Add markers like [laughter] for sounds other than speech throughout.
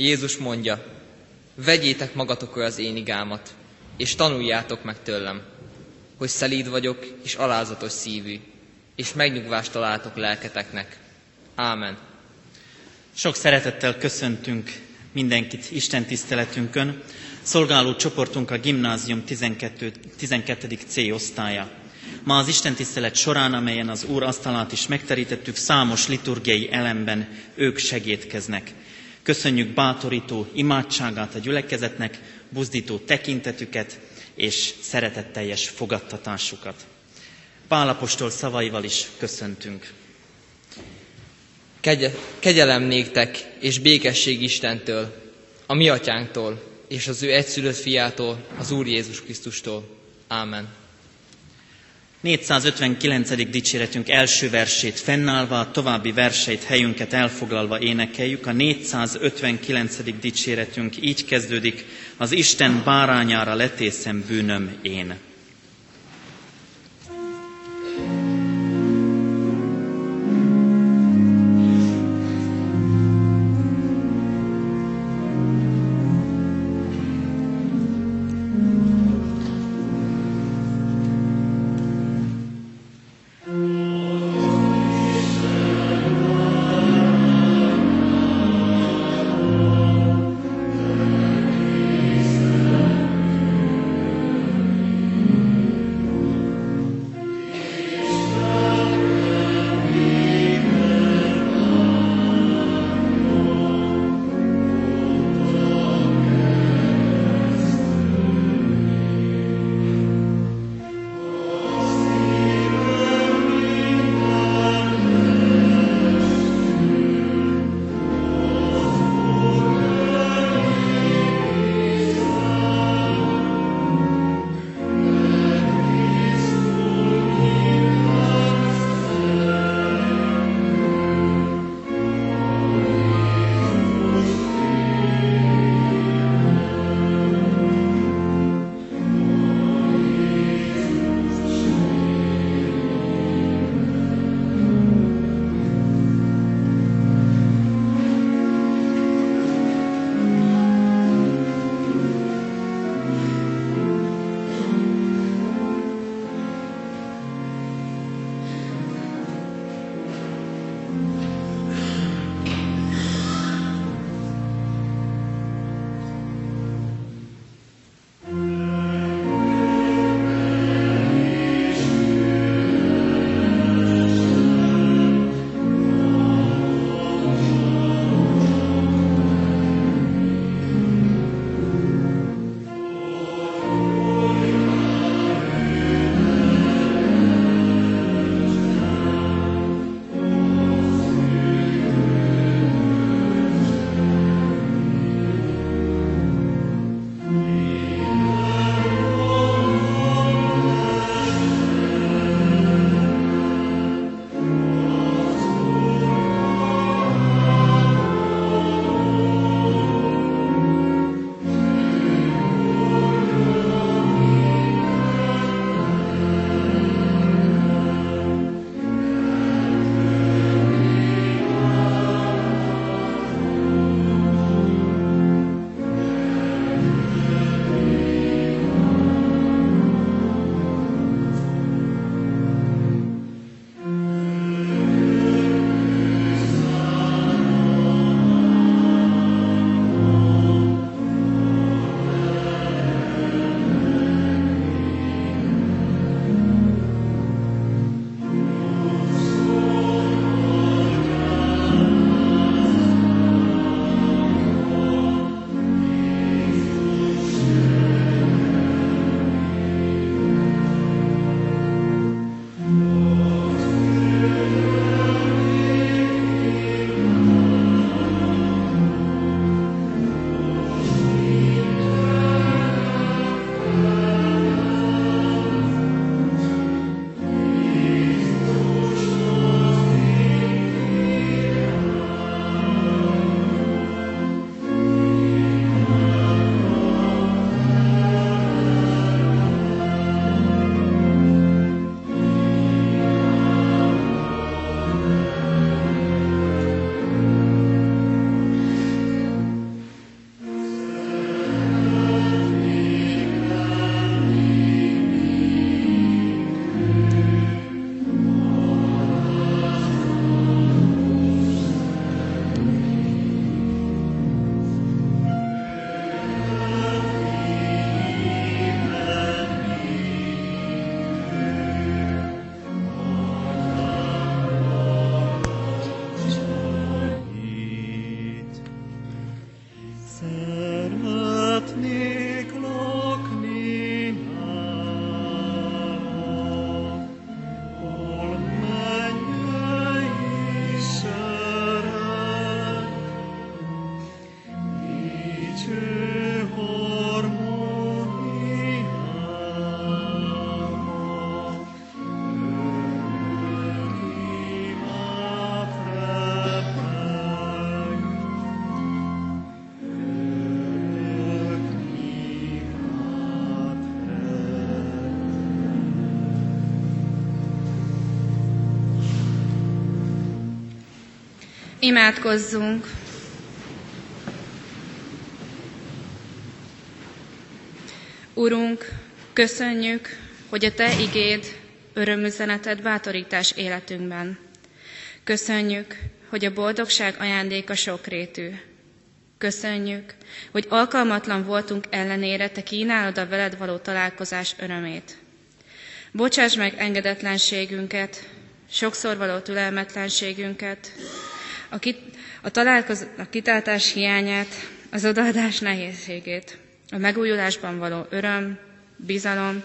Jézus mondja, vegyétek magatokra az én igámat, és tanuljátok meg tőlem, hogy szelíd vagyok és alázatos szívű, és megnyugvást találtok lelketeknek. Ámen. Sok szeretettel köszöntünk mindenkit Isten tiszteletünkön. Szolgáló csoportunk a gimnázium 12. 12. C osztálya. Ma az Isten tisztelet során, amelyen az Úr asztalát is megterítettük, számos liturgiai elemben ők segítkeznek. Köszönjük bátorító imádságát a gyülekezetnek, buzdító tekintetüket és szeretetteljes fogadtatásukat. Pálapostól szavaival is köszöntünk. Kegy- kegyelem néktek és békesség Istentől, a mi atyánktól és az ő egyszülött fiától, az Úr Jézus Krisztustól. Ámen. 459. dicséretünk első versét fennállva, a további verseit helyünket elfoglalva énekeljük. A 459. dicséretünk így kezdődik, az Isten bárányára letészem bűnöm én. Imádkozzunk! Urunk, köszönjük, hogy a Te igéd, örömüzeneted bátorítás életünkben. Köszönjük, hogy a boldogság ajándéka sokrétű. Köszönjük, hogy alkalmatlan voltunk ellenére Te kínálod a veled való találkozás örömét. Bocsáss meg engedetlenségünket, sokszor való türelmetlenségünket, a, kit, a, találkoz, a kitáltás hiányát, az odaadás nehézségét, a megújulásban való öröm, bizalom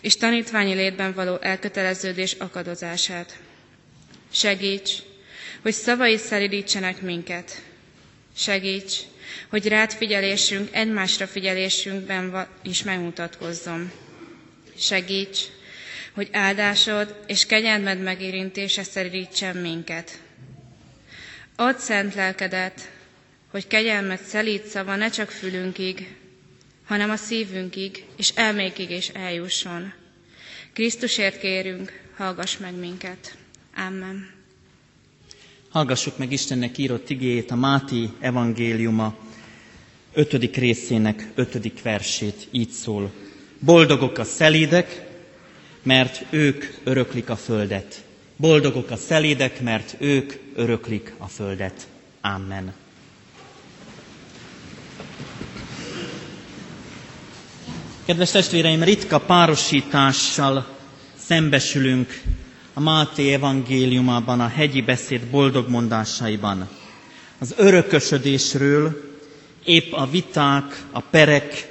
és tanítványi létben való elköteleződés akadozását. Segíts, hogy szavai szelidítsenek minket. Segíts, hogy rád figyelésünk, egymásra figyelésünkben is megmutatkozzon. Segíts, hogy áldásod és kegyelmed megérintése szelidítsen minket. Add szent lelkedet, hogy kegyelmet szelít szava ne csak fülünkig, hanem a szívünkig és elmékig is eljusson. Krisztusért kérünk, hallgass meg minket. Amen. Hallgassuk meg Istennek írott igéjét, a Máté evangéliuma ötödik részének ötödik versét így szól. Boldogok a szelídek, mert ők öröklik a földet. Boldogok a szelídek, mert ők öröklik a földet. Amen. Kedves testvéreim, ritka párosítással szembesülünk a Máté evangéliumában, a hegyi beszéd boldog mondásaiban. Az örökösödésről épp a viták, a perek,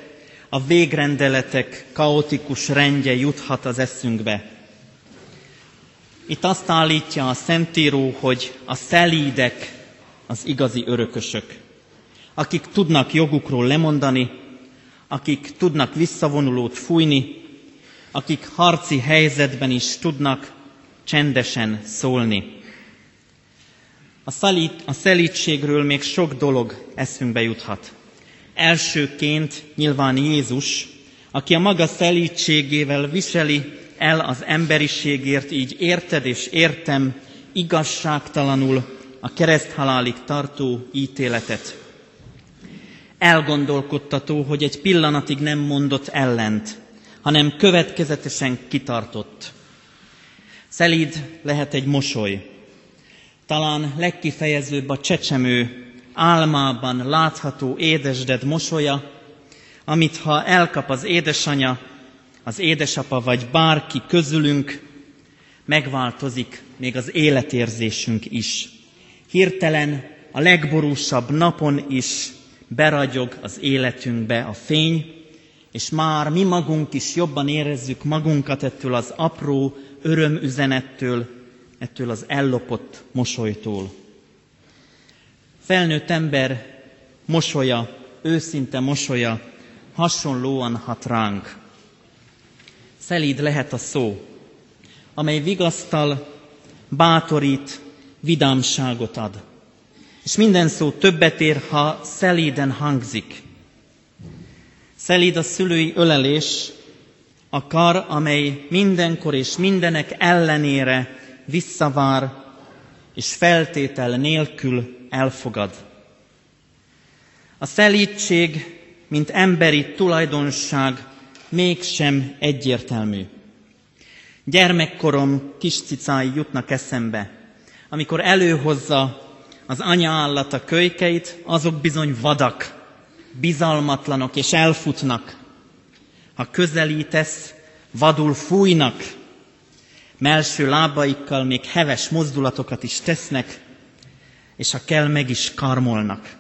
a végrendeletek kaotikus rendje juthat az eszünkbe. Itt azt állítja a Szentíró, hogy a szelídek az igazi örökösök, akik tudnak jogukról lemondani, akik tudnak visszavonulót fújni, akik harci helyzetben is tudnak csendesen szólni. A, szalít, a szelítségről még sok dolog eszünkbe juthat. Elsőként nyilván Jézus, aki a maga szelítségével viseli el az emberiségért, így érted és értem igazságtalanul a kereszthalálig tartó ítéletet. Elgondolkodtató, hogy egy pillanatig nem mondott ellent, hanem következetesen kitartott. Szelíd lehet egy mosoly. Talán legkifejezőbb a csecsemő álmában látható édesded mosolya, amit ha elkap az édesanya, az édesapa vagy bárki közülünk, megváltozik még az életérzésünk is. Hirtelen a legborúsabb napon is beragyog az életünkbe a fény, és már mi magunk is jobban érezzük magunkat ettől az apró örömüzenettől, ettől az ellopott mosolytól. Felnőtt ember mosolya, őszinte mosolya hasonlóan hat ránk. Szelíd lehet a szó, amely vigasztal, bátorít, vidámságot ad. És minden szó többet ér, ha szelíden hangzik. Szelíd a szülői ölelés, a kar, amely mindenkor és mindenek ellenére visszavár, és feltétel nélkül elfogad. A szelítség, mint emberi tulajdonság mégsem egyértelmű. Gyermekkorom kis cicái jutnak eszembe. Amikor előhozza az anya állata kölykeit, azok bizony vadak, bizalmatlanok és elfutnak. Ha közelítesz, vadul fújnak, melső lábaikkal még heves mozdulatokat is tesznek, és ha kell, meg is karmolnak.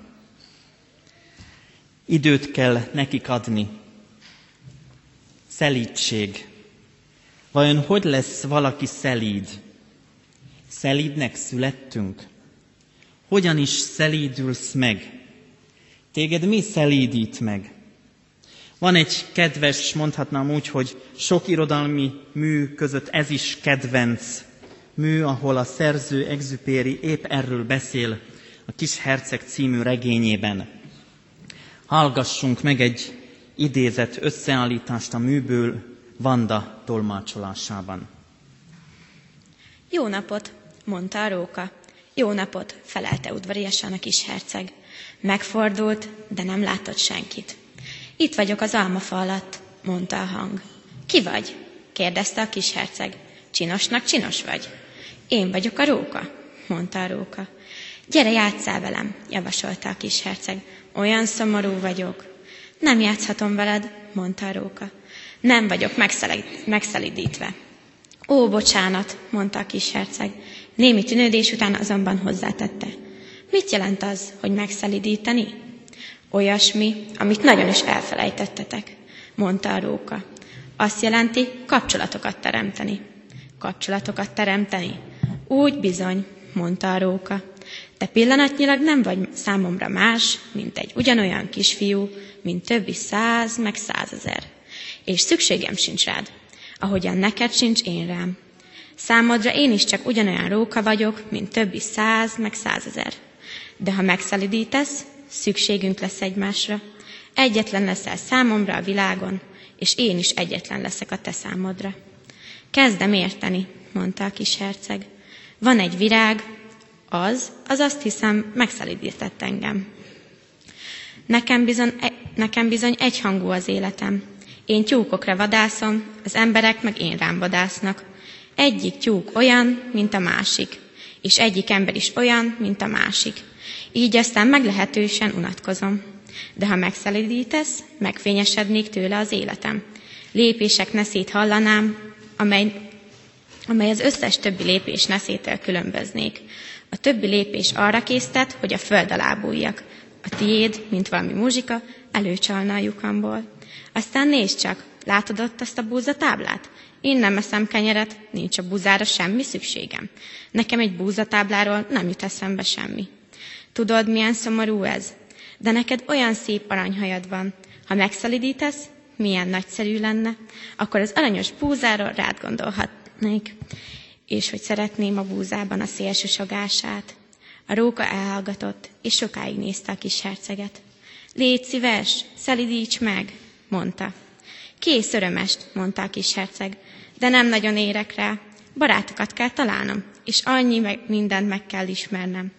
Időt kell nekik adni. Szelídség. Vajon hogy lesz valaki szelíd? Szelídnek születtünk? Hogyan is szelídülsz meg? Téged mi szelídít meg? Van egy kedves, mondhatnám úgy, hogy sok irodalmi mű között ez is kedvenc mű, ahol a szerző Exupéri épp erről beszél a Kis Herceg című regényében. Hallgassunk meg egy idézett összeállítást a műből Vanda tolmácsolásában. Jó napot, mondta a róka. Jó napot, felelte udvariasan a kis herceg. Megfordult, de nem látott senkit. Itt vagyok az almafa alatt, mondta a hang. Ki vagy? kérdezte a kis herceg. Csinosnak csinos vagy? Én vagyok a róka, mondta a róka. Gyere, játsszál velem, javasolta a kis herceg. Olyan szomorú vagyok. Nem játszhatom veled, mondta a róka. Nem vagyok megszelidítve. Ó, bocsánat, mondta a kis herceg. Némi tűnődés után azonban hozzátette. Mit jelent az, hogy megszelidíteni? Olyasmi, amit nagyon is elfelejtettetek, mondta a róka. Azt jelenti kapcsolatokat teremteni. Kapcsolatokat teremteni? Úgy bizony, mondta a róka. Te pillanatnyilag nem vagy számomra más, mint egy ugyanolyan kisfiú, mint többi száz, meg százezer. És szükségem sincs rád, ahogyan neked sincs én rám. Számodra én is csak ugyanolyan róka vagyok, mint többi száz, meg százezer. De ha megszelidítesz, szükségünk lesz egymásra. Egyetlen leszel számomra a világon, és én is egyetlen leszek a te számodra. Kezdem érteni, mondta a kis herceg. Van egy virág, az, az azt hiszem megszelidített engem. Nekem bizony, e, nekem bizony egyhangú az életem. Én tyúkokra vadászom, az emberek meg én rám vadásznak. Egyik tyúk olyan, mint a másik, és egyik ember is olyan, mint a másik. Így aztán meglehetősen unatkozom. De ha megszelidítesz, megfényesednék tőle az életem. Lépések neszét hallanám, amely, amely az összes többi lépés neszétől különböznék. A többi lépés arra késztet, hogy a föld alá bújjak. A tiéd, mint valami muzsika, előcsalna a lyukamból. Aztán nézd csak, látod ott azt a búzatáblát? Én nem eszem kenyeret, nincs a búzára semmi szükségem. Nekem egy búzatábláról nem jut eszembe semmi. Tudod, milyen szomorú ez? De neked olyan szép aranyhajad van. Ha megszelidítesz, milyen nagyszerű lenne, akkor az aranyos búzáról rád gondolhatnék, és hogy szeretném a búzában a szélsősogását. A róka elhallgatott, és sokáig nézte a kis herceget. Légy szíves, szelidíts meg, mondta. Kész örömest, mondta a kis herceg, de nem nagyon érek rá. Barátokat kell találnom, és annyi meg mindent meg kell ismernem.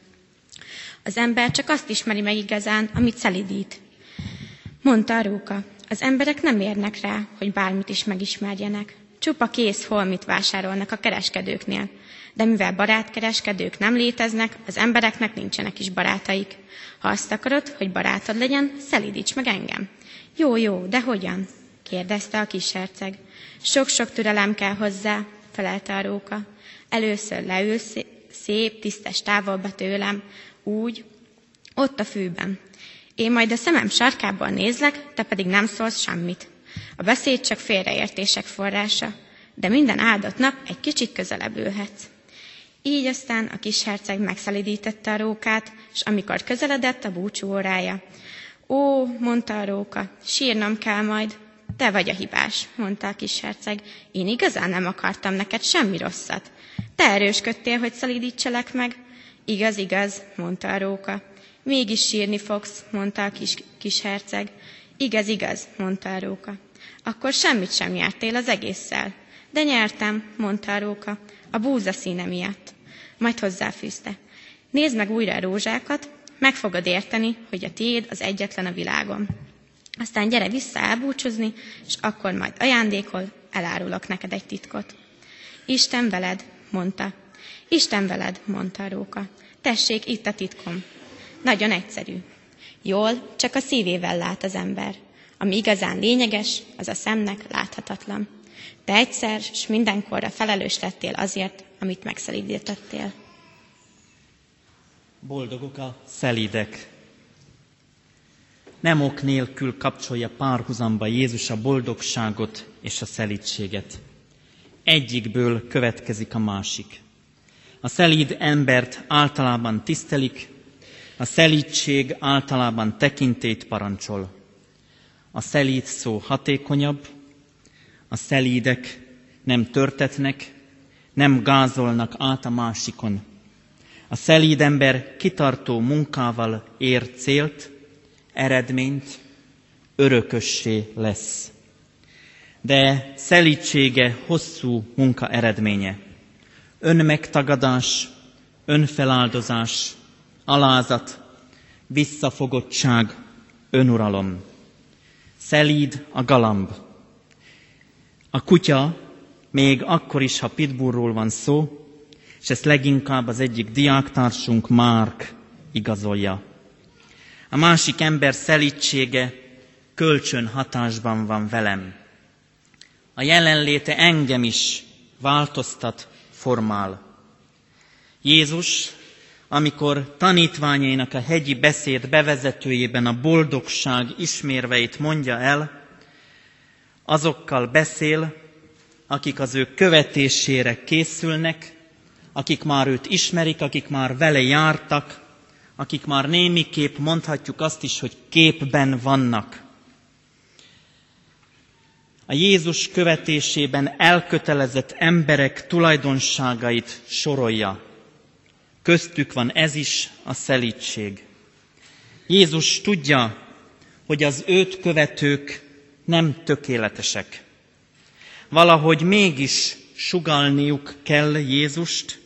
Az ember csak azt ismeri meg igazán, amit szelidít. Mondta a róka, az emberek nem érnek rá, hogy bármit is megismerjenek. Csupa kész holmit vásárolnak a kereskedőknél. De mivel barátkereskedők nem léteznek, az embereknek nincsenek is barátaik. Ha azt akarod, hogy barátod legyen, szelídíts meg engem. Jó, jó, de hogyan? kérdezte a kis herceg. Sok-sok türelem kell hozzá, felelte a róka. Először leül szép, tisztes távolba tőlem, úgy, ott a fűben. Én majd a szemem sarkából nézlek, te pedig nem szólsz semmit. A beszéd csak félreértések forrása, de minden áldott nap egy kicsit közelebb ülhetsz. Így aztán a kis herceg megszelidítette a rókát, és amikor közeledett a búcsú órája, Ó, mondta a róka, sírnom kell majd. Te vagy a hibás, mondta a kis herceg. Én igazán nem akartam neked semmi rosszat. Te erősködtél, hogy szelídítselek meg. Igaz, igaz, mondta a róka. Mégis sírni fogsz, mondta a kis, kis herceg. Igaz, igaz, mondta a róka. Akkor semmit sem nyertél az egésszel. De nyertem, mondta a róka, a búza színe miatt. Majd hozzáfűzte. Nézd meg újra a rózsákat, meg fogod érteni, hogy a tiéd az egyetlen a világon. Aztán gyere vissza elbúcsúzni, és akkor majd ajándékol, elárulok neked egy titkot. Isten veled, mondta. Isten veled, mondta a róka. Tessék, itt a titkom. Nagyon egyszerű. Jól, csak a szívével lát az ember. Ami igazán lényeges, az a szemnek láthatatlan. Te egyszer, s mindenkorra felelős lettél azért, amit megszelídítettél. Boldogok a szelidek. Nem ok nélkül kapcsolja párhuzamba Jézus a boldogságot és a szelítséget. Egyikből következik a másik. A szelíd embert általában tisztelik, a szelítség általában tekintét parancsol. A szelíd szó hatékonyabb, a szelídek nem törtetnek, nem gázolnak át a másikon. A szelíd ember kitartó munkával ér célt, eredményt, örökössé lesz. De szelítsége hosszú munka eredménye. Önmegtagadás, önfeláldozás, alázat, visszafogottság, önuralom. Szelíd a galamb. A kutya még akkor is, ha pitbullról van szó, és ezt leginkább az egyik diáktársunk Márk igazolja. A másik ember szelítsége kölcsön hatásban van velem. A jelenléte engem is változtat, formál. Jézus, amikor tanítványainak a hegyi beszéd bevezetőjében a boldogság ismérveit mondja el, azokkal beszél, akik az ő követésére készülnek, akik már őt ismerik, akik már vele jártak, akik már némiképp mondhatjuk azt is, hogy képben vannak. A Jézus követésében elkötelezett emberek tulajdonságait sorolja. Köztük van ez is a szelítség. Jézus tudja, hogy az őt követők nem tökéletesek. Valahogy mégis sugalniuk kell Jézust,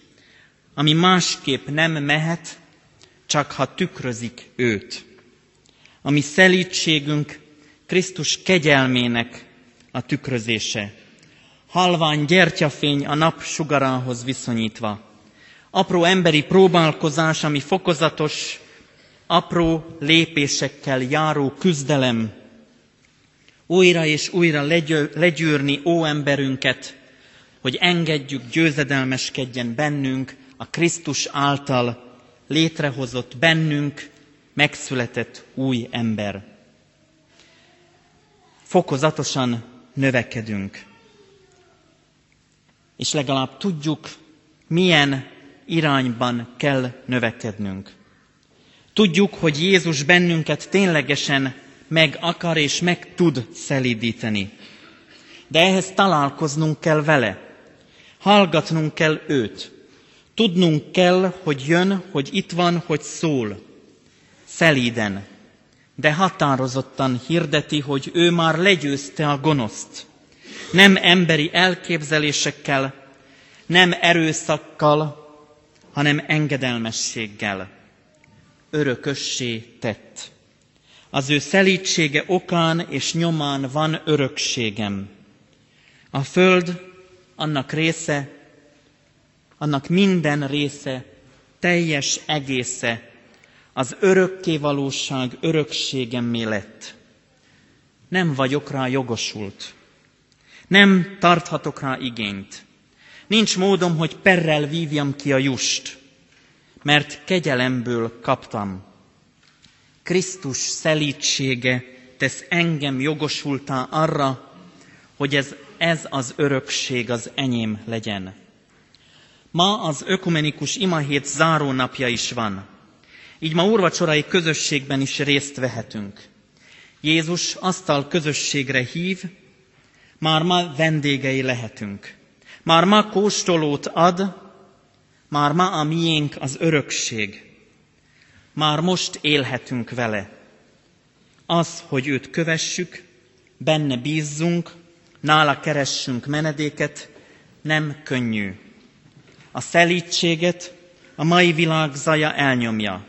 ami másképp nem mehet, csak ha tükrözik őt. Ami szelítségünk Krisztus kegyelmének a tükrözése. Halvány gyertyafény a nap sugarához viszonyítva. Apró emberi próbálkozás, ami fokozatos, apró lépésekkel járó küzdelem. Újra és újra legyűrni ó emberünket, hogy engedjük győzedelmeskedjen bennünk a Krisztus által létrehozott bennünk megszületett új ember. Fokozatosan növekedünk, és legalább tudjuk, milyen irányban kell növekednünk. Tudjuk, hogy Jézus bennünket ténylegesen meg akar és meg tud szelídíteni. De ehhez találkoznunk kell vele. Hallgatnunk kell őt. Tudnunk kell, hogy jön, hogy itt van, hogy szól. Szelíden, de határozottan hirdeti, hogy ő már legyőzte a gonoszt. Nem emberi elképzelésekkel, nem erőszakkal, hanem engedelmességgel. Örökössé tett. Az ő szelítsége okán és nyomán van örökségem. A föld annak része, annak minden része, teljes egésze az örökké valóság örökségemmé lett. Nem vagyok rá jogosult. Nem tarthatok rá igényt. Nincs módom, hogy perrel vívjam ki a just, mert kegyelemből kaptam. Krisztus szelítsége tesz engem jogosultá arra, hogy ez, ez az örökség az enyém legyen. Ma az ökumenikus imahét zárónapja is van. Így ma úrvacsorai közösségben is részt vehetünk. Jézus asztal közösségre hív, már ma vendégei lehetünk. Már ma kóstolót ad, már ma a miénk az örökség. Már most élhetünk vele. Az, hogy őt kövessük, benne bízzunk, nála keressünk menedéket, nem könnyű. A szelítséget a mai világ zaja elnyomja.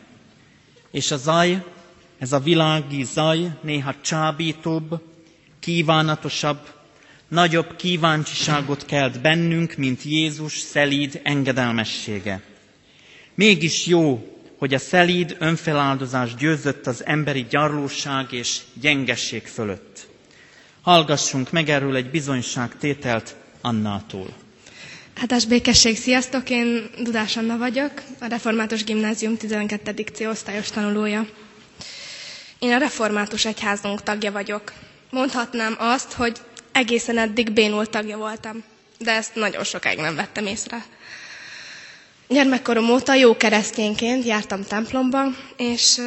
És a zaj, ez a világi zaj néha csábítóbb, kívánatosabb, nagyobb kíváncsiságot kelt bennünk, mint Jézus szelíd engedelmessége. Mégis jó, hogy a szelíd önfeláldozás győzött az emberi gyarlóság és gyengesség fölött. Hallgassunk meg erről egy bizonyságtételt Annától. Hátás békesség, sziasztok! Én Dudás Anna vagyok, a Református Gimnázium 12. C osztályos tanulója. Én a Református Egyházunk tagja vagyok. Mondhatnám azt, hogy egészen eddig bénult tagja voltam, de ezt nagyon sokáig nem vettem észre. Gyermekkorom óta jó keresztényként jártam templomba, és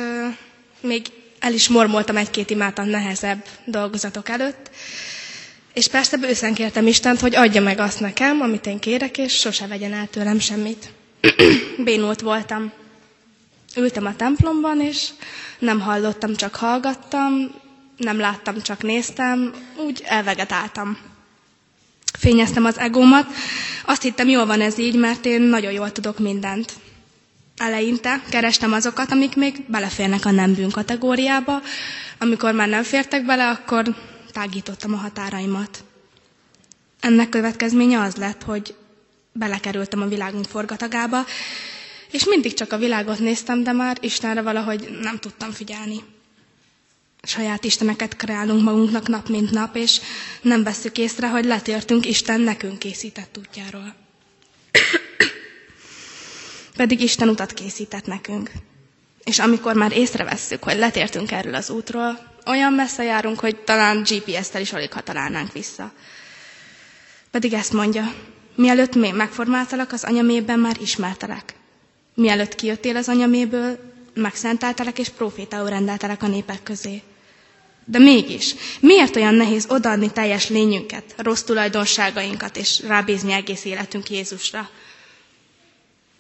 még el is mormoltam egy-két imát a nehezebb dolgozatok előtt, és persze bőszen kértem Istent, hogy adja meg azt nekem, amit én kérek, és sose vegyen el tőlem semmit. [clears throat] Bénult voltam. Ültem a templomban, és nem hallottam, csak hallgattam, nem láttam, csak néztem, úgy elvegetáltam. Fényeztem az egómat, azt hittem, jól van ez így, mert én nagyon jól tudok mindent. Eleinte kerestem azokat, amik még beleférnek a nem bűn kategóriába. Amikor már nem fértek bele, akkor tágítottam a határaimat. Ennek következménye az lett, hogy belekerültem a világunk forgatagába, és mindig csak a világot néztem, de már Istenre valahogy nem tudtam figyelni. Saját isteneket kreálunk magunknak nap mint nap, és nem veszük észre, hogy letértünk Isten nekünk készített útjáról. [coughs] Pedig Isten utat készített nekünk. És amikor már észrevesszük, hogy letértünk erről az útról, olyan messze járunk, hogy talán GPS-tel is alig találnánk vissza. Pedig ezt mondja, mielőtt még megformáltalak, az anyamében már ismertelek. Mielőtt kijöttél az anyaméből, megszenteltelek és profétául rendeltelek a népek közé. De mégis, miért olyan nehéz odaadni teljes lényünket, rossz tulajdonságainkat, és rábízni egész életünk Jézusra?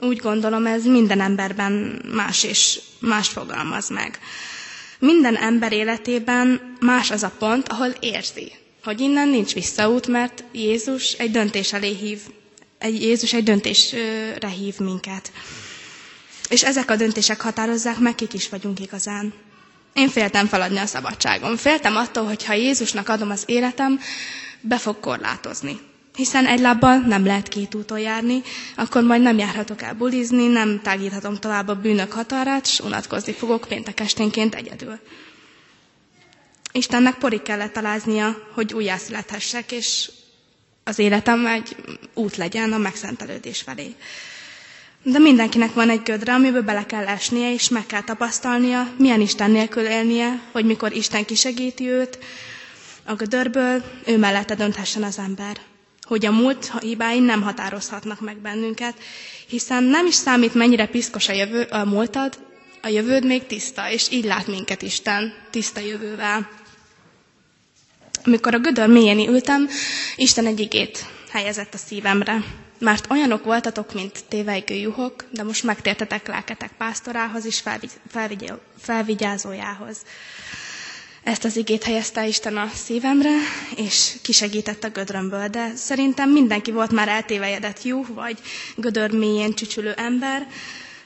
Úgy gondolom, ez minden emberben más és más fogalmaz meg. Minden ember életében más az a pont, ahol érzi, hogy innen nincs visszaút, mert Jézus egy döntés elé hív, egy Jézus egy döntésre hív minket. És ezek a döntések határozzák meg, kik is vagyunk igazán. Én féltem feladni a szabadságom. Féltem attól, hogy ha Jézusnak adom az életem, be fog korlátozni. Hiszen egy lábbal nem lehet két úton járni, akkor majd nem járhatok el bulizni, nem tágíthatom tovább a bűnök határát, és unatkozni fogok péntek esténként egyedül. Istennek porig kellett találnia, hogy újjászülethessek, és az életem egy út legyen a megszentelődés felé. De mindenkinek van egy gödre, amiből bele kell esnie, és meg kell tapasztalnia, milyen Isten nélkül élnie, hogy mikor Isten kisegíti őt, a gödörből ő mellette dönthessen az ember. Hogy a múlt hibái nem határozhatnak meg bennünket, hiszen nem is számít, mennyire piszkos a, jövő, a múltad, a jövőd még tiszta, és így lát minket Isten tiszta jövővel. Amikor a gödör mélyén ültem, Isten egy igét helyezett a szívemre. Mert olyanok voltatok, mint tévejgő juhok, de most megtértetek lelketek pásztorához és felvigy- felvigyázójához. Ezt az igét helyezte Isten a szívemre, és kisegített a gödrömből, de szerintem mindenki volt már eltévejedett juh, vagy gödör mélyén csücsülő ember,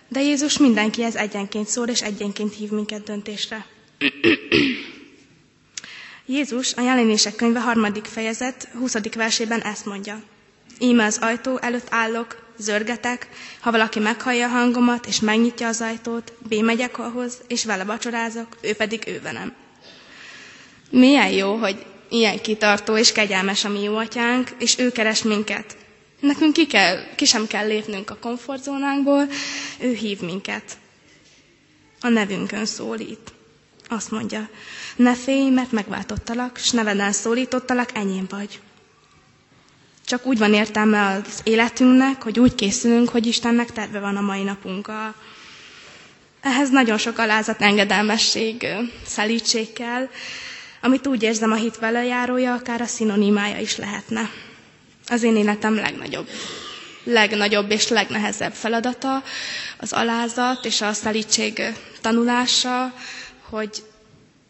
de Jézus mindenkihez egyenként szól, és egyenként hív minket döntésre. Jézus a jelenések könyve harmadik fejezet 20. versében ezt mondja. Íme az ajtó előtt állok, zörgetek, ha valaki meghallja a hangomat, és megnyitja az ajtót, bémegyek ahhoz, és vele vacsorázok, ő pedig ő velem. Milyen jó, hogy ilyen kitartó és kegyelmes a mi jó atyánk, és ő keres minket. Nekünk ki, kell, ki sem kell lépnünk a komfortzónánkból, ő hív minket. A nevünkön szólít. Azt mondja, ne félj, mert megváltottalak, s neveden szólítottalak, enyém vagy. Csak úgy van értelme az életünknek, hogy úgy készülünk, hogy Istennek terve van a mai napunkkal. Ehhez nagyon sok alázat, engedelmesség, szelítség kell, amit úgy érzem a hit velejárója, akár a szinonimája is lehetne. Az én életem legnagyobb, legnagyobb és legnehezebb feladata az alázat és a szelítség tanulása, hogy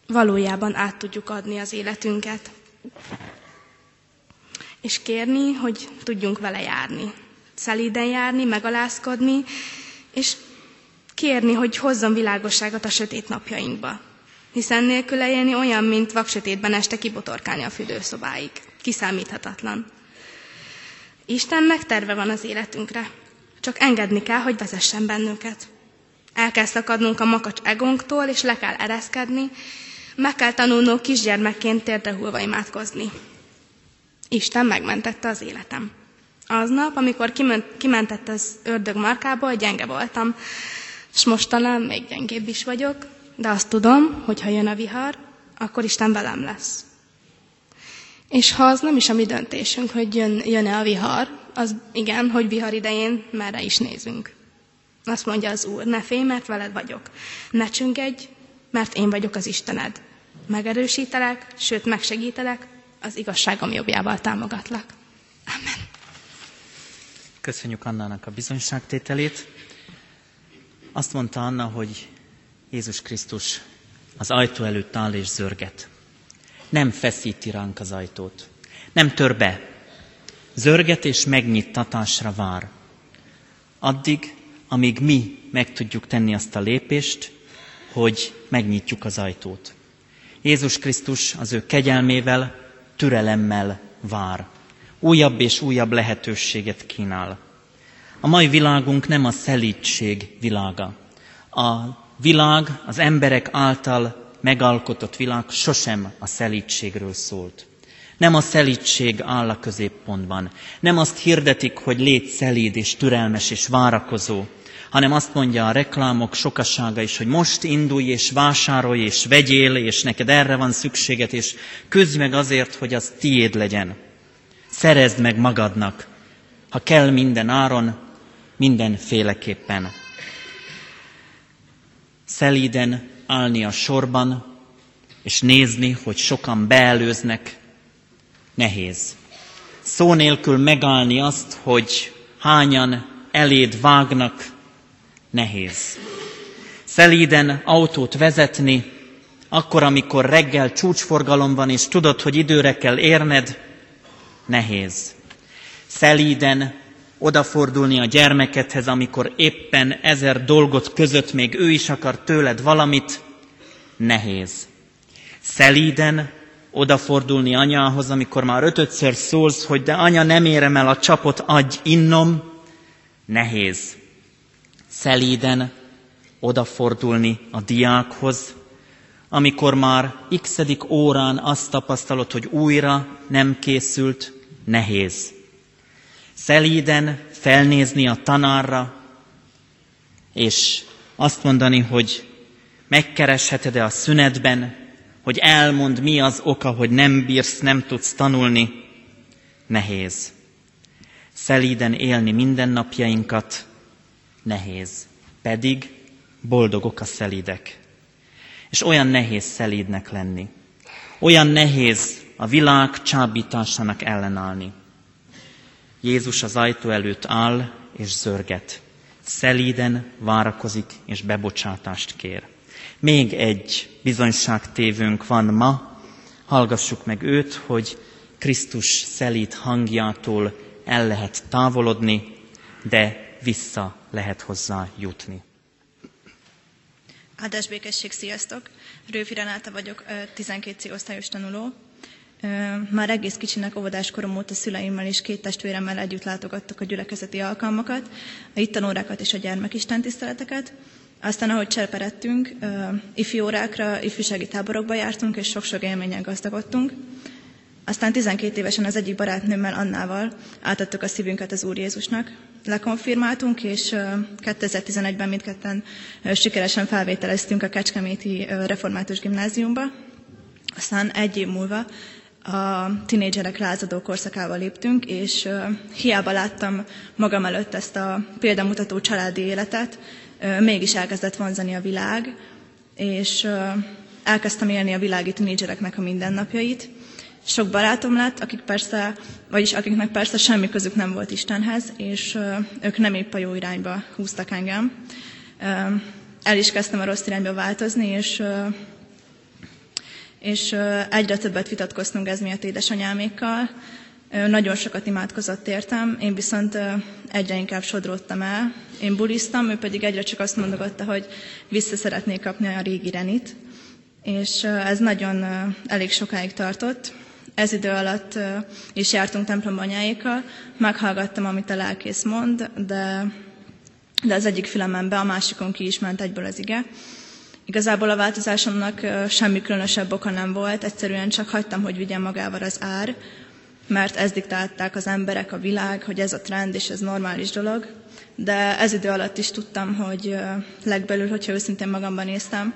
valójában át tudjuk adni az életünket és kérni, hogy tudjunk vele járni. Szelíden járni, megalázkodni, és kérni, hogy hozzon világosságot a sötét napjainkba. Hiszen nélküle élni olyan, mint vaksötétben este kibotorkálni a fürdőszobáig. Kiszámíthatatlan. Istennek terve van az életünkre. Csak engedni kell, hogy vezessen bennünket. El kell szakadnunk a makacs egónktól, és le kell ereszkedni, meg kell tanulnunk kisgyermekként térdre hullva imádkozni. Isten megmentette az életem. Aznap, amikor kiment, kimentett az ördög markából, gyenge voltam, és most talán még gyengébb is vagyok, de azt tudom, hogy ha jön a vihar, akkor Isten velem lesz. És ha az nem is a mi döntésünk, hogy jön, jön-e a vihar, az igen, hogy vihar idején merre is nézünk. Azt mondja az Úr, ne félj, mert veled vagyok. Ne csüngedj, mert én vagyok az Istened. Megerősítelek, sőt megsegítelek, az igazságom jobbjával támogatlak. Amen. Köszönjük Annának a bizonyságtételét. Azt mondta Anna, hogy Jézus Krisztus az ajtó előtt áll és zörget. Nem feszíti ránk az ajtót. Nem tör be. Zörget és megnyittatásra vár. Addig, amíg mi meg tudjuk tenni azt a lépést, hogy megnyitjuk az ajtót. Jézus Krisztus az ő kegyelmével, türelemmel vár. Újabb és újabb lehetőséget kínál. A mai világunk nem a szelítség világa. A világ, az emberek által megalkotott világ sosem a szelítségről szólt. Nem a szelítség áll a középpontban. Nem azt hirdetik, hogy légy szelíd és türelmes és várakozó, hanem azt mondja a reklámok sokasága is, hogy most indulj és vásárolj és vegyél, és neked erre van szükséged, és küzdj meg azért, hogy az tiéd legyen. Szerezd meg magadnak, ha kell minden áron, mindenféleképpen. Szelíden állni a sorban, és nézni, hogy sokan beelőznek, nehéz. Szó nélkül megállni azt, hogy hányan eléd vágnak, nehéz. Szelíden autót vezetni, akkor, amikor reggel csúcsforgalom van, és tudod, hogy időre kell érned, nehéz. Szelíden odafordulni a gyermekedhez, amikor éppen ezer dolgot között még ő is akar tőled valamit, nehéz. Szelíden odafordulni anyához, amikor már ötödször szólsz, hogy de anya, nem érem el a csapot, adj innom, nehéz. Szelíden odafordulni a diákhoz, amikor már x órán azt tapasztalod, hogy újra nem készült, nehéz. Szelíden felnézni a tanárra, és azt mondani, hogy megkeresheted-e a szünetben, hogy elmond, mi az oka, hogy nem bírsz, nem tudsz tanulni, nehéz. Szelíden élni mindennapjainkat, nehéz. Pedig boldogok a szelídek. És olyan nehéz szelídnek lenni. Olyan nehéz a világ csábításának ellenállni. Jézus az ajtó előtt áll és zörget. Szelíden várakozik és bebocsátást kér. Még egy bizonyságtévőnk van ma, hallgassuk meg őt, hogy Krisztus szelíd hangjától el lehet távolodni, de vissza lehet hozzá jutni. Áldás békesség, sziasztok! Rőfi Renáta vagyok, 12 C osztályos tanuló. Már egész kicsinek óvodás korom óta szüleimmel és két testvéremmel együtt látogattak a gyülekezeti alkalmakat, a itt tanórákat és a gyermekisten tiszteleteket. Aztán, ahogy cserperettünk, ifjú órákra, ifjúsági táborokba jártunk, és sok-sok élményen gazdagodtunk. Aztán 12 évesen az egyik barátnőmmel, Annával átadtuk a szívünket az Úr Jézusnak. Lekonfirmáltunk, és 2011-ben mindketten sikeresen felvételeztünk a Kecskeméti Református Gimnáziumba. Aztán egy év múlva a tinédzserek lázadó korszakába léptünk, és hiába láttam magam előtt ezt a példamutató családi életet, mégis elkezdett vonzani a világ, és elkezdtem élni a világi tinédzsereknek a mindennapjait. Sok barátom lett, akik persze, vagyis akiknek persze semmi közük nem volt Istenhez, és ők nem épp a jó irányba húztak engem. El is kezdtem a rossz irányba változni, és és egyre többet vitatkoztunk ez miatt édesanyámékkal. Nagyon sokat imádkozott értem, én viszont egyre inkább sodródtam el. Én buliztam, ő pedig egyre csak azt mondogatta, hogy vissza szeretnék kapni a régi renit. És ez nagyon elég sokáig tartott. Ez idő alatt is jártunk templomba anyáékkal, meghallgattam, amit a lelkész mond, de, de az egyik fülemen be, a másikon ki is ment egyből az ige. Igazából a változásomnak semmi különösebb oka nem volt, egyszerűen csak hagytam, hogy vigyen magával az ár, mert ezt diktálták az emberek, a világ, hogy ez a trend és ez normális dolog. De ez idő alatt is tudtam, hogy legbelül, hogyha őszintén magamban néztem,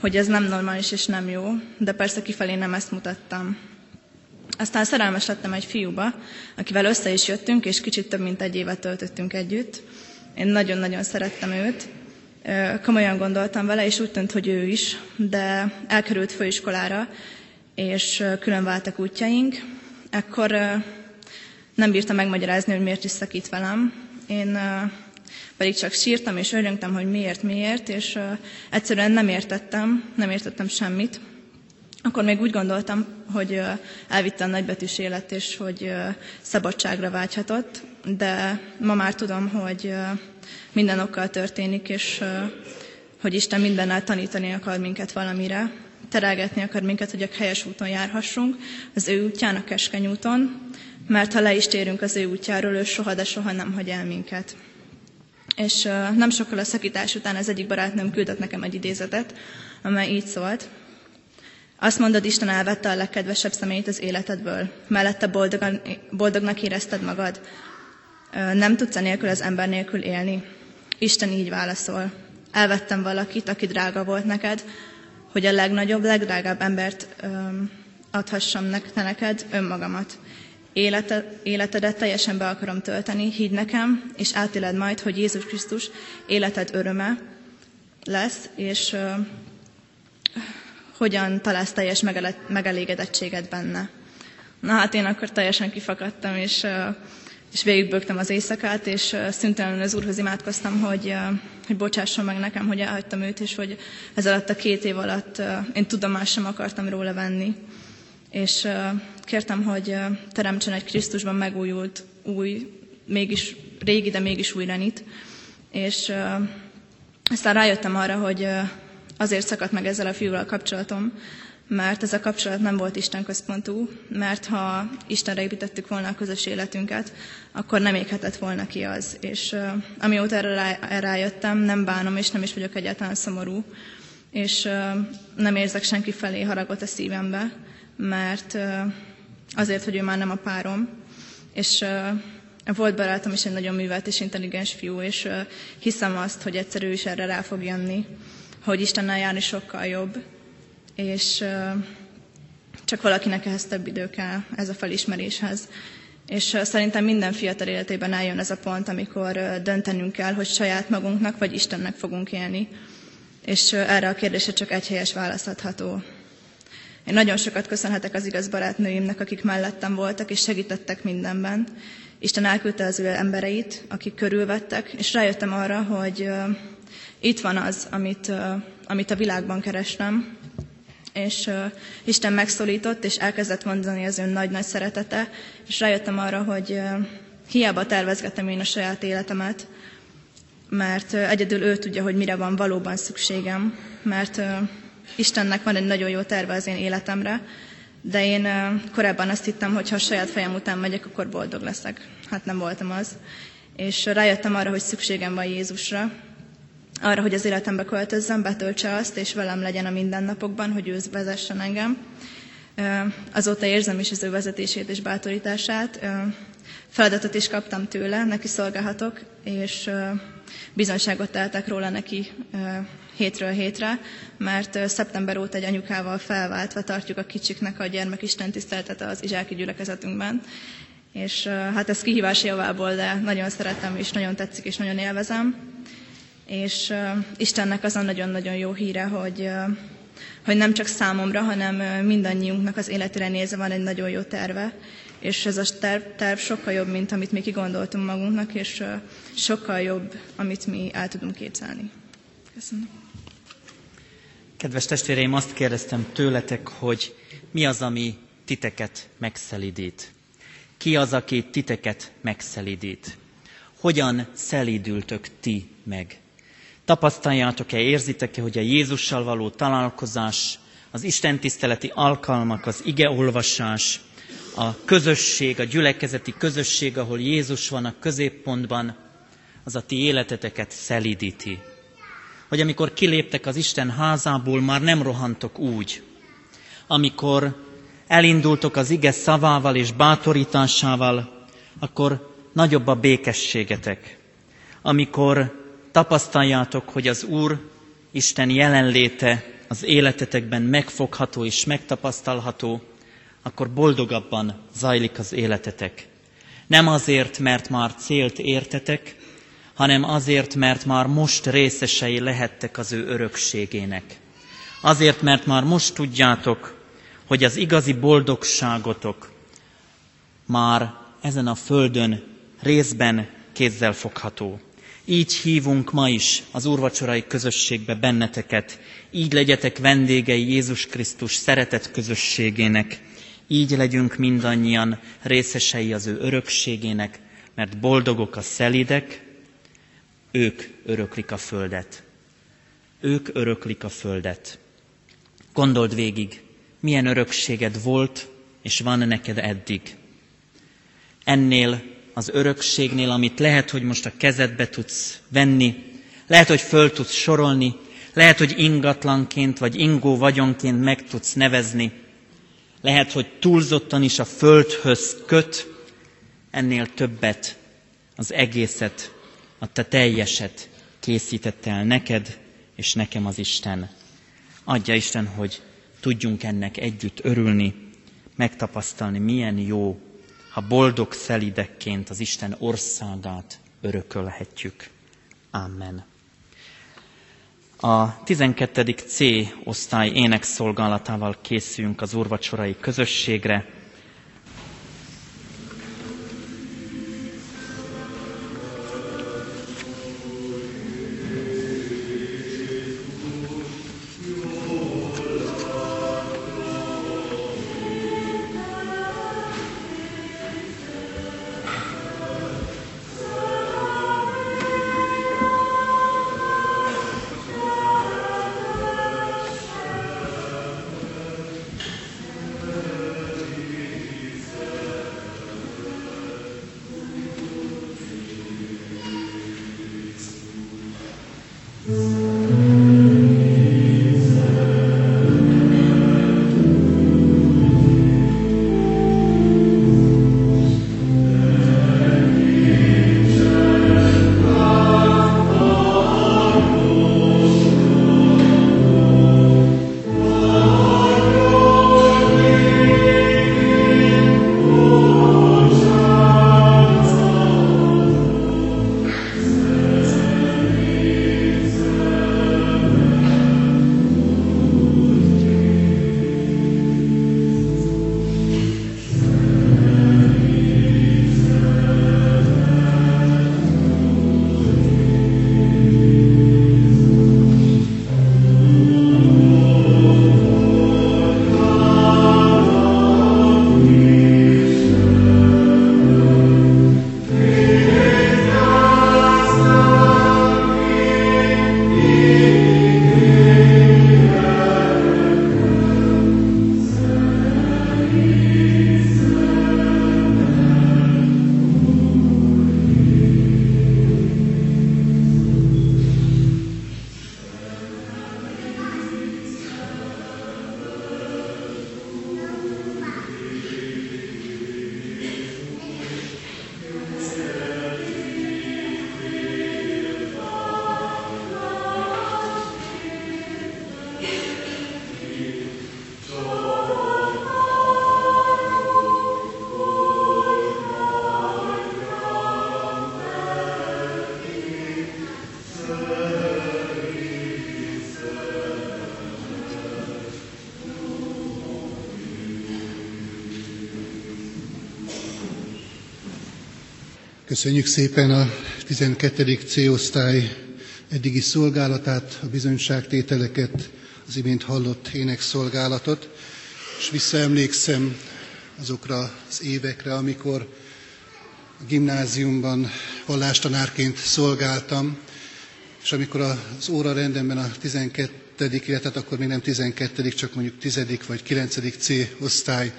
hogy ez nem normális és nem jó, de persze kifelé nem ezt mutattam. Aztán szerelmes lettem egy fiúba, akivel össze is jöttünk, és kicsit több mint egy évet töltöttünk együtt. Én nagyon-nagyon szerettem őt, komolyan gondoltam vele, és úgy tűnt, hogy ő is, de elkerült főiskolára, és külön váltak útjaink. Ekkor nem bírtam megmagyarázni, hogy miért is szakít velem. Én pedig csak sírtam és öröngtem, hogy miért, miért, és egyszerűen nem értettem, nem értettem semmit. Akkor még úgy gondoltam, hogy elvitte a nagybetűs élet, és hogy szabadságra vágyhatott, de ma már tudom, hogy minden okkal történik, és hogy Isten mindennel tanítani akar minket valamire, terelgetni akar minket, hogy a helyes úton járhassunk, az ő útján, a keskeny úton, mert ha le is térünk az ő útjáról, ő soha, de soha nem hagy el minket. És nem sokkal a szakítás után az egyik barátnőm küldött nekem egy idézetet, amely így szólt. Azt mondod, Isten elvette a legkedvesebb személyt az életedből. Mellette boldogan, boldognak érezted magad. Nem tudsz nélkül az ember nélkül élni. Isten így válaszol. Elvettem valakit, aki drága volt neked, hogy a legnagyobb, legdrágább embert öm, adhassam neked, önmagamat. Élete, életedet teljesen be akarom tölteni, hidd nekem, és átéled majd, hogy Jézus Krisztus életed öröme lesz, és ö, hogyan találsz teljes megelégedettséget benne. Na hát én akkor teljesen kifakadtam, és, és végigbögtem az éjszakát, és szüntelenül az Úrhoz imádkoztam, hogy, hogy bocsásson meg nekem, hogy elhagytam őt, és hogy ez alatt a két év alatt én tudomást sem akartam róla venni. És kértem, hogy teremtsen egy Krisztusban megújult, új, mégis régi, de mégis új renit. És aztán rájöttem arra, hogy azért szakadt meg ezzel a fiúval a kapcsolatom, mert ez a kapcsolat nem volt Isten központú, mert ha Istenre építettük volna a közös életünket, akkor nem éghetett volna ki az. És uh, amióta erre rájöttem, nem bánom, és nem is vagyok egyáltalán szomorú, és uh, nem érzek senki felé haragot a szívembe, mert uh, azért, hogy ő már nem a párom, és uh, volt barátom is egy nagyon művelt és intelligens fiú, és uh, hiszem azt, hogy egyszerű is erre rá fog jönni, hogy Istennel járni sokkal jobb, és csak valakinek ehhez több idő kell, ez a felismeréshez. És szerintem minden fiatal életében eljön ez a pont, amikor döntenünk kell, hogy saját magunknak vagy Istennek fogunk élni. És erre a kérdésre csak egy helyes válasz adható. Én nagyon sokat köszönhetek az igaz barátnőimnek, akik mellettem voltak és segítettek mindenben. Isten elküldte az ő embereit, akik körülvettek, és rájöttem arra, hogy itt van az, amit, amit a világban kerestem, és Isten megszólított, és elkezdett mondani az ön nagy-nagy szeretete, és rájöttem arra, hogy hiába tervezgetem én a saját életemet, mert egyedül ő tudja, hogy mire van valóban szükségem, mert Istennek van egy nagyon jó terve az én életemre, de én korábban azt hittem, hogy ha a saját fejem után megyek, akkor boldog leszek. Hát nem voltam az. És rájöttem arra, hogy szükségem van Jézusra, arra, hogy az életembe költözzem, betöltse azt, és velem legyen a mindennapokban, hogy ő vezessen engem. Azóta érzem is az ő vezetését és bátorítását. Feladatot is kaptam tőle, neki szolgálhatok, és bizonyságot teltek róla neki hétről hétre, mert szeptember óta egy anyukával felváltva tartjuk a kicsiknek a gyermek Isten tiszteltet az izsáki gyülekezetünkben. És hát ez kihívás javából, de nagyon szeretem, és nagyon tetszik, és nagyon élvezem és Istennek az a nagyon-nagyon jó híre, hogy, hogy nem csak számomra, hanem mindannyiunknak az életére nézve van egy nagyon jó terve, és ez a terv, terv sokkal jobb, mint amit mi kigondoltunk magunknak, és sokkal jobb, amit mi el tudunk képzelni. Köszönöm. Kedves testvéreim, azt kérdeztem tőletek, hogy mi az, ami titeket megszelidít? Ki az, aki titeket megszelidít? Hogyan szelídültök ti meg? Tapasztaljátok-e, érzitek-e, hogy a Jézussal való találkozás, az Isten tiszteleti alkalmak, az igeolvasás, a közösség, a gyülekezeti közösség, ahol Jézus van a középpontban, az a ti életeteket szelidíti. Hogy amikor kiléptek az Isten házából, már nem rohantok úgy. Amikor elindultok az ige szavával és bátorításával, akkor nagyobb a békességetek. Amikor tapasztaljátok, hogy az Úr Isten jelenléte az életetekben megfogható és megtapasztalható, akkor boldogabban zajlik az életetek. Nem azért, mert már célt értetek, hanem azért, mert már most részesei lehettek az ő örökségének. Azért, mert már most tudjátok, hogy az igazi boldogságotok már ezen a földön részben kézzel fogható. Így hívunk ma is az úrvacsorai közösségbe benneteket. Így legyetek vendégei Jézus Krisztus szeretett közösségének. Így legyünk mindannyian részesei az ő örökségének, mert boldogok a szelidek, ők öröklik a földet. Ők öröklik a földet. Gondold végig, milyen örökséged volt és van neked eddig. Ennél az örökségnél, amit lehet, hogy most a kezedbe tudsz venni, lehet, hogy föl tudsz sorolni, lehet, hogy ingatlanként vagy ingó vagyonként meg tudsz nevezni, lehet, hogy túlzottan is a földhöz köt, ennél többet, az egészet, a te teljeset készítette el neked, és nekem az Isten. Adja Isten, hogy tudjunk ennek együtt örülni, megtapasztalni, milyen jó, ha boldog szelidekként az Isten országát örökölhetjük. Amen. A 12. C osztály énekszolgálatával készülünk az úrvacsorai közösségre. Köszönjük szépen a 12. C-osztály eddigi szolgálatát, a bizonyságtételeket, az imént hallott énekszolgálatot, és visszaemlékszem azokra az évekre, amikor a gimnáziumban vallástanárként szolgáltam, és amikor az óra rendemben a 12. illetve akkor még nem 12. csak mondjuk 10. vagy 9. C osztály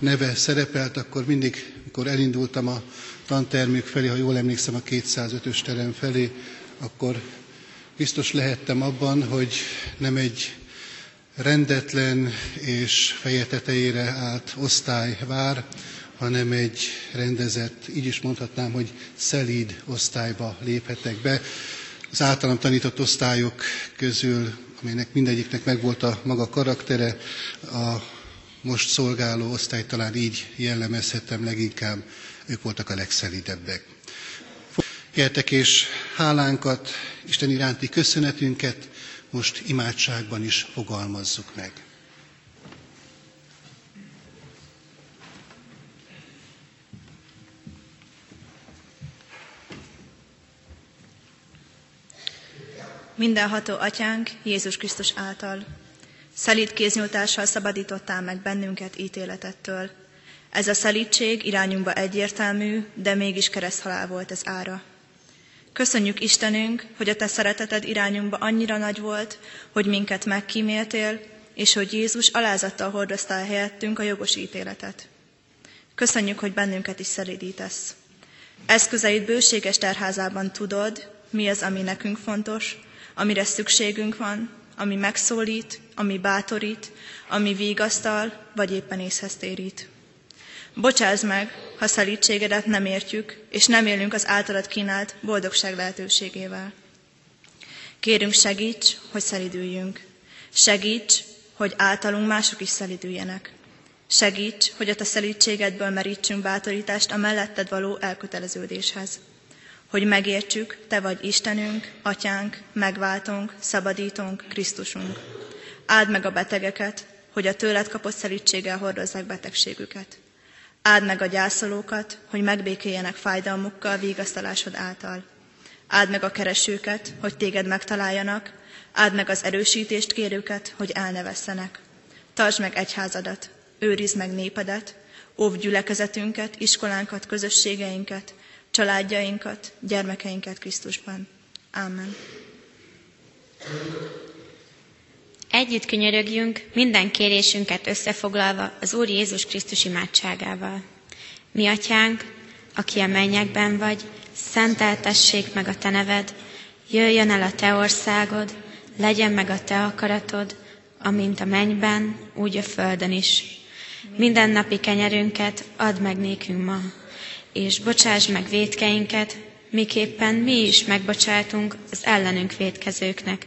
neve szerepelt, akkor mindig, amikor elindultam a tantermük felé, ha jól emlékszem a 205-ös terem felé, akkor biztos lehettem abban, hogy nem egy rendetlen és feje tetejére állt osztály vár, hanem egy rendezett, így is mondhatnám, hogy szelíd osztályba léphetek be. Az általam tanított osztályok közül, amelynek mindegyiknek megvolt a maga karaktere, a most szolgáló osztály talán így jellemezhetem leginkább, ők voltak a legszelidebbek. Értek és hálánkat, Isten iránti köszönetünket most imádságban is fogalmazzuk meg. Mindenható Atyánk Jézus Krisztus által Szelíd kéznyújtással szabadítottál meg bennünket ítéletettől. Ez a szelídség irányunkba egyértelmű, de mégis kereszthalál volt ez ára. Köszönjük Istenünk, hogy a Te szereteted irányunkba annyira nagy volt, hogy minket megkíméltél, és hogy Jézus alázattal hordozta el helyettünk a jogos ítéletet. Köszönjük, hogy bennünket is szelídítesz. Eszközeid bőséges terházában tudod, mi az, ami nekünk fontos, amire szükségünk van, ami megszólít, ami bátorít, ami vigasztal, vagy éppen észhez térít. Bocsázz meg, ha szelítségedet nem értjük, és nem élünk az általad kínált boldogság lehetőségével. Kérünk segíts, hogy szelidüljünk. Segíts, hogy általunk mások is szelidüljenek. Segíts, hogy a te szelítségedből merítsünk bátorítást a melletted való elköteleződéshez. Hogy megértsük, te vagy Istenünk, Atyánk, megváltunk, szabadítunk, Krisztusunk. Áld meg a betegeket, hogy a tőled kapott szelítséggel hordozzák betegségüket. Áld meg a gyászolókat, hogy megbékéljenek fájdalmukkal vigasztalásod által. Áld meg a keresőket, hogy téged megtaláljanak, áld meg az erősítést kérőket, hogy elnevesszenek. Tartsd meg egyházadat, őrizd meg népedet, óvd gyülekezetünket, iskolánkat, közösségeinket, családjainkat, gyermekeinket Krisztusban. Amen. Együtt könyörögjünk, minden kérésünket összefoglalva az Úr Jézus Krisztus imádságával. Mi atyánk, aki a mennyekben vagy, szenteltessék meg a te neved, jöjjön el a te országod, legyen meg a te akaratod, amint a mennyben, úgy a földön is. Minden napi kenyerünket add meg nékünk ma, és bocsáss meg védkeinket, miképpen mi is megbocsátunk az ellenünk védkezőknek,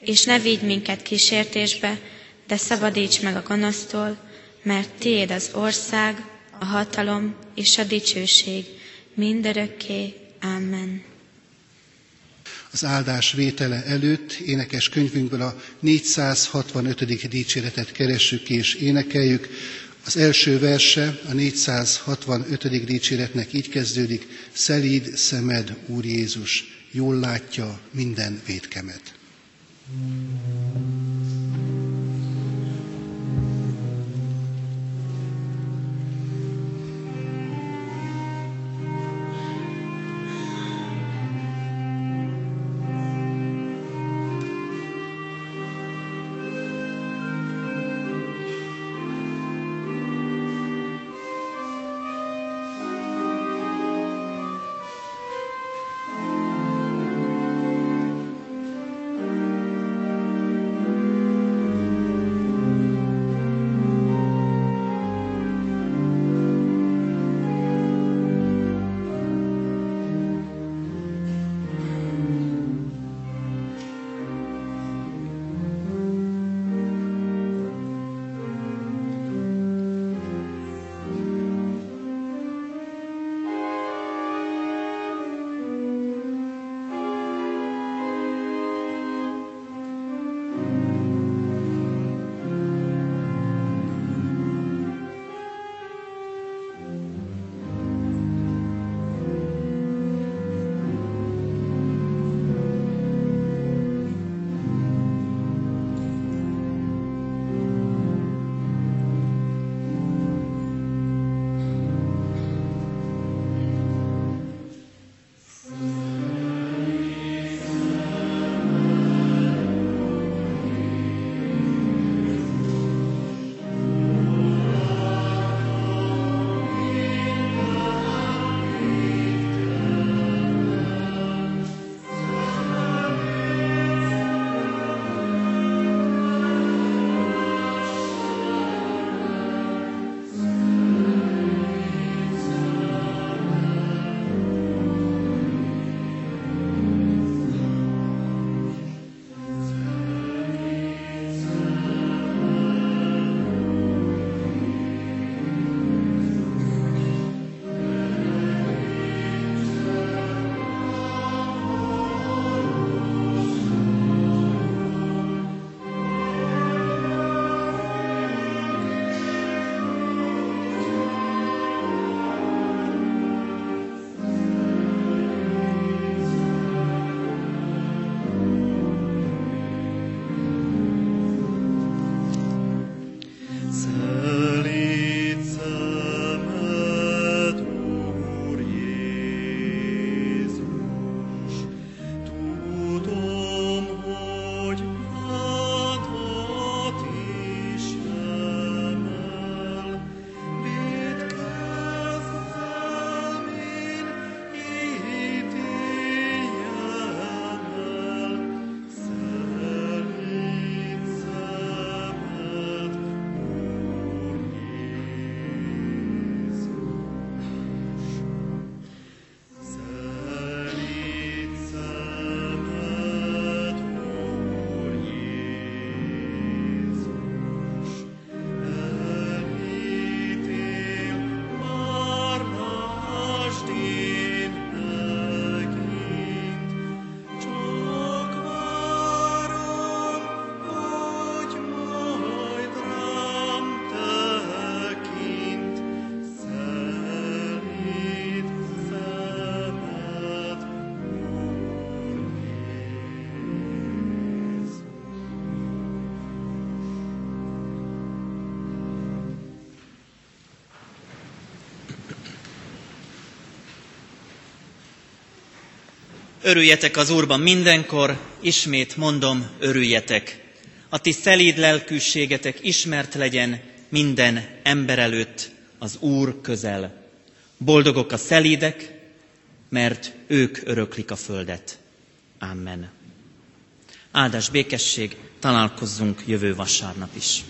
és ne vigy minket kísértésbe, de szabadíts meg a gonosztól, mert Tiéd az ország, a hatalom és a dicsőség mindörökké. Amen. Az áldás vétele előtt énekes könyvünkből a 465. dicséretet keressük és énekeljük. Az első verse a 465. dicséretnek így kezdődik, Szelíd szemed, Úr Jézus, jól látja minden védkemet. Örüljetek az Úrban mindenkor, ismét mondom, örüljetek. A ti szelíd lelkűségetek ismert legyen minden ember előtt, az Úr közel. Boldogok a szelídek, mert ők öröklik a földet. Amen. Áldás békesség, találkozzunk jövő vasárnap is.